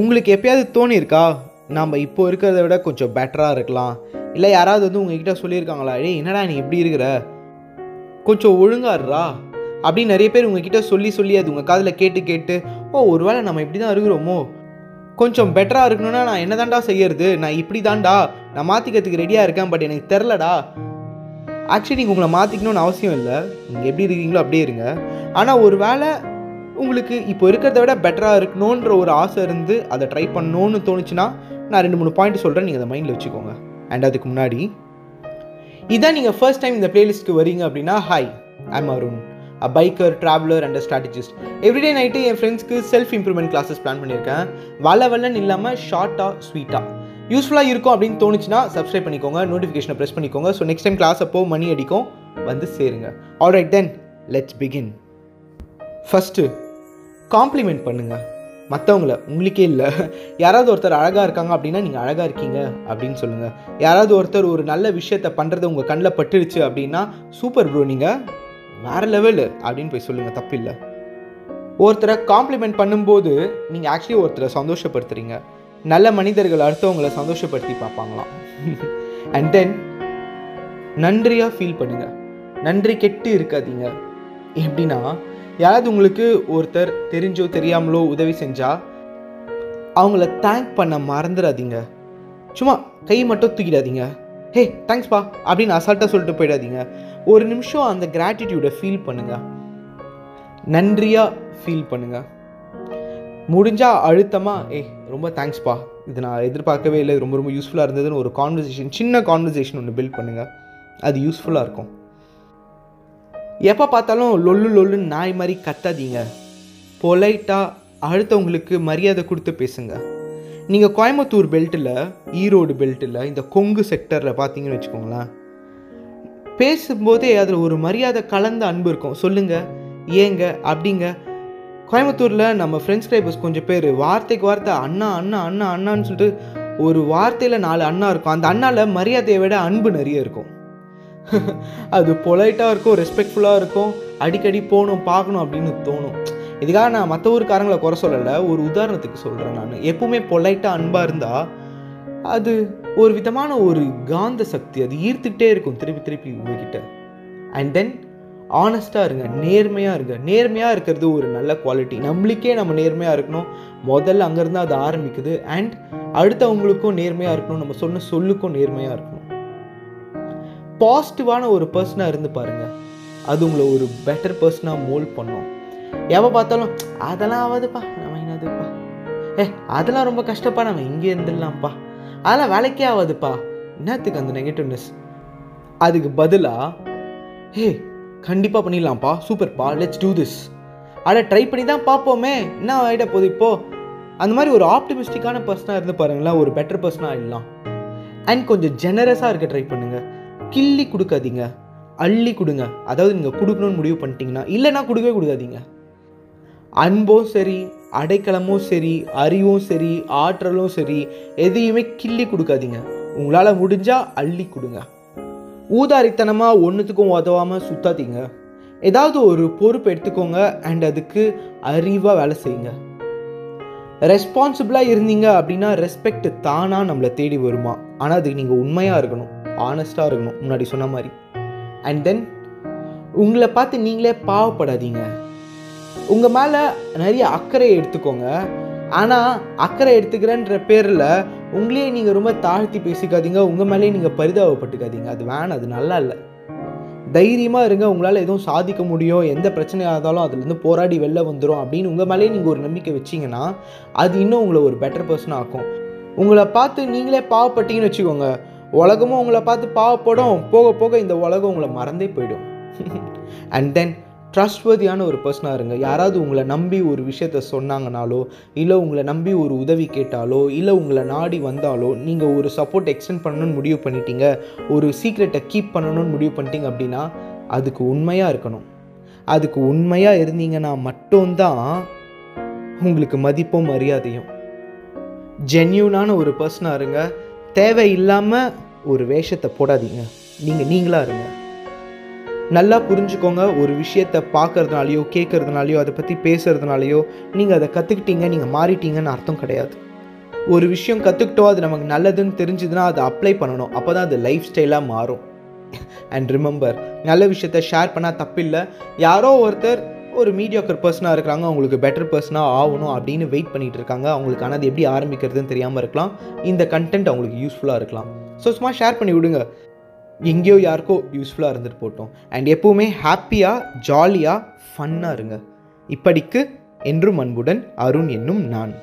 உங்களுக்கு எப்பயாவது தோணியிருக்கா? நாம் இப்போ இருக்கிறத விட கொஞ்சம் பெட்டராக இருக்கலாம். இல்லை யாராவது வந்து உங்ககிட்ட சொல்லியிருக்காங்களா? ஏய் என்னடா நீ எப்படி இருக்கிற? கொஞ்சம் ஒழுங்காடுறா அப்படின்னு நிறைய பேர் உங்ககிட்ட சொல்லி சொல்லி அது உங்கள் காதில் கேட்டு கேட்டு ஓ ஒருவேளை நம்ம இப்படி தான் இருக்கிறோமோ? கொஞ்சம் பெட்டராக இருக்கணும்னா நான் என்ன தாண்டா செய்யறது? நான் இப்படி தாண்டா நான் மாற்றிக்கிறதுக்கு ரெடியாக இருக்கேன் பட் எனக்கு தெரிலடா. ஆக்சுவலி நீங்கள் உங்களை மாற்றிக்கணும்னு அவசியம் இல்லை. நீங்கள் எப்படி இருக்கீங்களோ அப்படியே இருங்க. ஆனால் ஒரு வேளை உங்களுக்கு இப்போ இருக்கிறத விட பெட்டராக இருக்கணுன்ற ஒரு ஆசை இருந்து அதை ட்ரை பண்ணணும்னு தோணுச்சுன்னா நான் ரெண்டு மூணு பாயிண்ட் சொல்கிறேன் நீங்கள் அதை மைண்டில் வச்சுக்கோங்க. அண்ட் அதுக்கு முன்னாடி இதான் நீங்கள் ஃபர்ஸ்ட் டைம் இந்த பிளேலிஸ்ட்க்கு வரீங்க அப்படின்னா hi I'm Arun a biker traveller and strategist everyday night என் ஃப்ரெண்ட்ஸ்க்கு செல்ஃப் இம்ப்ரூவ்மெண்ட் கிளாஸஸ் பிளான் பண்ணியிருக்கேன். வள வல்லன்னு இல்லாமல் ஷார்ட்டாக ஸ்வீட்டாக யூஸ்ஃபுல்லாக இருக்கும் அப்படின்னு தோணுச்சுன்னா சப்ஸ்கிரைப் பண்ணிக்கோங்க. நோட்டிஃபிகேஷனை ப்ரெஸ் பண்ணிக்கோங்க. ஸோ நெக்ஸ்ட் டைம் கிளாஸ் அப்போ மணி அடிக்கும். வந்து சேருங்க. Alright then let's begin first compliment பண்ணுங்க. மற்றவங்கள உங்களுக்கே இல்லை. யாராவது ஒருத்தர் அழகாக இருக்காங்க அப்படின்னா நீங்கள் அழகாக இருக்கீங்க அப்படின்னு சொல்லுங்கள் யாராவது ஒருத்தர் ஒரு நல்ல விஷயத்த பண்ணுறது உங்கள் கண்ணில் பட்டுருச்சு அப்படின்னா சூப்பர் ப்ரோ நீங்கள் வேறு லெவலு அப்படின்னு போய் சொல்லுங்கள் தப்பில்லை ஒருத்தரை காம்ப்ளிமெண்ட் பண்ணும்போது நீங்கள் ஆக்சுவலி ஒருத்தரை சந்தோஷப்படுத்துறீங்க. நல்ல மனிதர்கள் அடுத்தவங்களை சந்தோஷப்படுத்தி பார்ப்பாங்களாம். அண்ட் தென் நன்றியாக ஃபீல் பண்ணுங்கள் நன்றி கெட்டு இருக்காதீங்க. எப்படின்னா யாராவது உங்களுக்கு ஒருத்தர் தெரிஞ்சோ தெரியாமலோ உதவி செஞ்சால் அவங்கள தேங்க் பண்ண மறந்துடாதீங்க சும்மா கை மட்டும் தூக்கிடாதீங்க. ஹே தேங்க்ஸ்ப்பா அப்படின்னு அசால்ட்டாக சொல்லிட்டு போயிடாதீங்க. ஒரு நிமிஷம் அந்த கிராட்டிடியூடை ஃபீல் பண்ணுங்கள் நன்றியாக ஃபீல் பண்ணுங்கள் முடிஞ்சால் அழுத்தமாக ஏய் ரொம்ப தேங்க்ஸ்ப்பா இது நான் எதிர்பார்க்கவே இல்லை. ரொம்ப ரொம்ப யூஸ்ஃபுல்லாக இருந்ததுன்னு ஒரு கான்வர்சேஷன் சின்ன கான்வர்சேஷன் ஒன்று பில்ட் பண்ணுங்கள் அது யூஸ்ஃபுல்லாக இருக்கும். எப்போ பார்த்தாலும் லொல்லு லொல்லுன்னு நாய் மாதிரி கத்தாதீங்க. பொலைட்டாக அடுத்தவங்களுக்கு மரியாதை கொடுத்து பேசுங்க. நீங்கள் கோயம்புத்தூர் பெல்ட்டில் ஈரோடு பெல்ட்டில் இந்த கொங்கு செக்டரில் பார்த்தீங்கன்னு வச்சுக்கோங்களேன். பேசும்போதே அதில் ஒரு மரியாதை கலந்த அன்பு இருக்கும். சொல்லுங்கள் ஏங்க அப்படிங்க. கோயம்புத்தூரில் நம்ம ஃப்ரெண்ட்ஸ் கிரைபர்ஸ் கொஞ்சம் பேர் வார்த்தைக்கு வார்த்தை அண்ணா அண்ணா அண்ணா அண்ணான்னு சொல்லிட்டு ஒரு வார்த்தையில் நாலு அண்ணா இருக்கும். அந்த அண்ணாவில் மரியாதையை விட அன்பு நிறைய இருக்கும். அது பொலைட்டாக இருக்கும் ரெஸ்பெக்ட்ஃபுல்லாக இருக்கும் அடிக்கடி போகணும் பார்க்கணும் அப்படின்னு தோணும். இதுக்காக நான் மற்ற ஊருக்காரங்களை குறை சொல்லலை ஒரு உதாரணத்துக்கு சொல்கிறேன் நான். எப்பவுமே பொலைட்டாக அன்பாக இருந்தால் அது ஒரு விதமான ஒரு காந்த சக்தி அது ஈர்த்துக்கிட்டே இருக்கும் திருப்பி திருப்பி உங்ககிட்ட. அண்ட் தென் ஆனஸ்ட்டாக இருங்க நேர்மையாக இருங்க. நேர்மையாக இருக்கிறது ஒரு நல்ல குவாலிட்டி நம்மளுக்கே நம்ம நேர்மையாக இருக்கணும். முதல்ல அங்கேருந்து அது ஆரம்பிக்குது. அண்ட் அடுத்தவங்களுக்கும் நேர்மையாக இருக்கணும். நம்ம சொன்ன சொல்லுக்கும் நேர்மையாக இருக்கணும். பாசிட்டிவான ஒரு பர்சனாக இருந்து பாருங்கள் அது உங்களை ஒரு பெட்டர் பர்சனாக மோல்ட் பண்ணும். எவ பார்த்தாலும் அதெல்லாம் ஆகாதுப்பா நம்ம என்னதுப்பா? ஏ அதெல்லாம் ரொம்ப கஷ்டப்பா நம்ம இங்கே இருந்துடலாம்ப்பா. அதெல்லாம் வேலைக்கே ஆகாதுப்பா என்னத்துக்கு அந்த நெகட்டிவ்னஸ் அதுக்கு பதிலாக ஹே கண்டிப்பாக பண்ணிடலாம்ப்பா. சூப்பர்ப்பா லெட்ஸ் டூ திஸ் அட ட்ரை பண்ணி தான் பார்ப்போமே. என்ன ஆகிட போகுது இப்போது அந்த மாதிரி ஒரு ஆப்டிமிஸ்டிக்கான பர்சனாக இருந்து பாருங்களேன் ஒரு பெட்டர் பர்சனாக ஆகிடலாம் அண்ட் கொஞ்சம் ஜெனரஸாக இருக்க ட்ரை பண்ணுங்கள் கிள்ளி கொடுக்காதீங்க. அள்ளி கொடுங்க. அதாவது நீங்கள் கொடுக்கணும்னு முடிவு பண்ணிட்டீங்கன்னா இல்லைன்னா கொடுக்கவே கொடுக்காதீங்க. அன்பும் சரி அடைக்கலமும் சரி அறிவும் சரி ஆற்றலும் சரி எதையுமே கிள்ளி கொடுக்காதீங்க. உங்களால் முடிஞ்சால் அள்ளி கொடுங்க. ஊதாரித்தனமாக ஒன்றுத்துக்கும் உதவாமல் சுத்தாதீங்க. ஏதாவது ஒரு பொறுப்பு எடுத்துக்கோங்க அண்ட் அதுக்கு அறிவாக வேலை செய்யுங்க. ரெஸ்பான்சிபிளாக இருந்தீங்க அப்படின்னா ரெஸ்பெக்ட் தானாக நம்மளை தேடி வருமா? ஆனால் அதுக்கு நீங்கள் உண்மையாக இருக்கணும். ஆனஸ்ட்டாக இருக்கணும் முன்னாடி சொன்ன மாதிரி. அண்ட் தென் உங்களை பார்த்து நீங்களே பாவப்படாதீங்க. உங்கள் மேலே நிறைய அக்கறை எடுத்துக்கோங்க. ஆனால் அக்கறை எடுத்துக்கிறேன்ற பேரில் உங்களே நீங்கள் ரொம்ப தாழ்த்தி பேசிக்காதீங்க. உங்கள் மேலேயே நீங்கள் பரிதாபப்பட்டுக்காதீங்க. அது வேணாம் அது நல்லா இல்லை. தைரியமாக இருங்க உங்களால் எதுவும் சாதிக்க முடியும். எந்த பிரச்சனையாக இருந்தாலும் அதுலேருந்து போராடி வெளில வந்துடும் அப்படின்னு உங்கள் மேலேயே நீங்கள் ஒரு நம்பிக்கை வச்சிங்கன்னா அது இன்னும் உங்களை ஒரு பெட்டர் பர்சனாக ஆக்கும். உங்களை பார்த்து நீங்களே பாவப்பட்டீங்கன்னு வச்சுக்கோங்க. உலகமும் உங்களை பார்த்து பாவப்படும். போக போக இந்த உலகம் உங்களை மறந்தே போயிடும். அண்ட் தென் ட்ரஸ்ட்வதியான ஒரு பர்சனாக இருங்க. யாராவது உங்களை நம்பி ஒரு விஷயத்த சொன்னாங்கனாலோ இல்லை உங்களை நம்பி ஒரு உதவி கேட்டாலோ இல்லை உங்களை நாடி வந்தாலோ நீங்கள் ஒரு சப்போர்ட் எக்ஸ்டெண்ட் பண்ணணும்னு முடிவு பண்ணிட்டீங்க. ஒரு சீக்ரெட்டை கீப் பண்ணணும்னு முடிவு பண்ணிட்டீங்க அப்படின்னா அதுக்கு உண்மையாக இருக்கணும். அதுக்கு உண்மையாக இருந்தீங்கன்னா மட்டும்தான் உங்களுக்கு மதிப்பும் மரியாதையும். ஜென்யூனான ஒரு பர்சனாக இருங்க. தேவையில்லாமல் ஒரு வேஷத்தை போடாதீங்க. நீங்கள் நீங்களாக இருங்க. நல்லா புரிஞ்சுக்கோங்க ஒரு விஷயத்தை பார்க்கறதுனாலையோ கேட்கறதுனாலையோ அதை பற்றி பேசுகிறதுனாலையோ நீங்கள் அதை கற்றுக்கிட்டீங்க நீங்கள் மாறிட்டீங்கன்னு அர்த்தம் கிடையாது. ஒரு விஷயம் கற்றுக்கிட்டோ அது நமக்கு நல்லதுன்னு தெரிஞ்சுதுன்னா அதை அப்ளை பண்ணணும். அப்போ தான் அது லைஃப் ஸ்டைலாக மாறும். அண்ட் ரிமெம்பர் நல்ல விஷயத்த ஷேர் பண்ணால் தப்பில்லை. யாரோ ஒருத்தர் ஒரு மீடியாக்கர் பர்சனாக இருக்கிறாங்க. அவங்களுக்கு பெட்டர் பர்சனாக ஆகணும் அப்படின்னு வெயிட் பண்ணிகிட்டு இருக்காங்க. அவங்களுக்கு ஆனால் அது எப்படி ஆரம்பிக்கிறதுன்னு தெரியாமல் இருக்கலாம். இந்த கண்டென்ட் அவங்களுக்கு யூஸ்ஃபுல்லாக இருக்கலாம். ஸோ சும்மா ஷேர் பண்ணி விடுங்க. எங்கேயோ யாருக்கோ யூஸ்ஃபுல்லாக இருந்துட்டு போட்டோம். அண்ட் எப்போவுமே ஹாப்பியாக ஜாலியாக ஃபன்னாக இருங்க. இப்படிக்கு என்றும் அன்புடன் அருண் என்னும் நான்.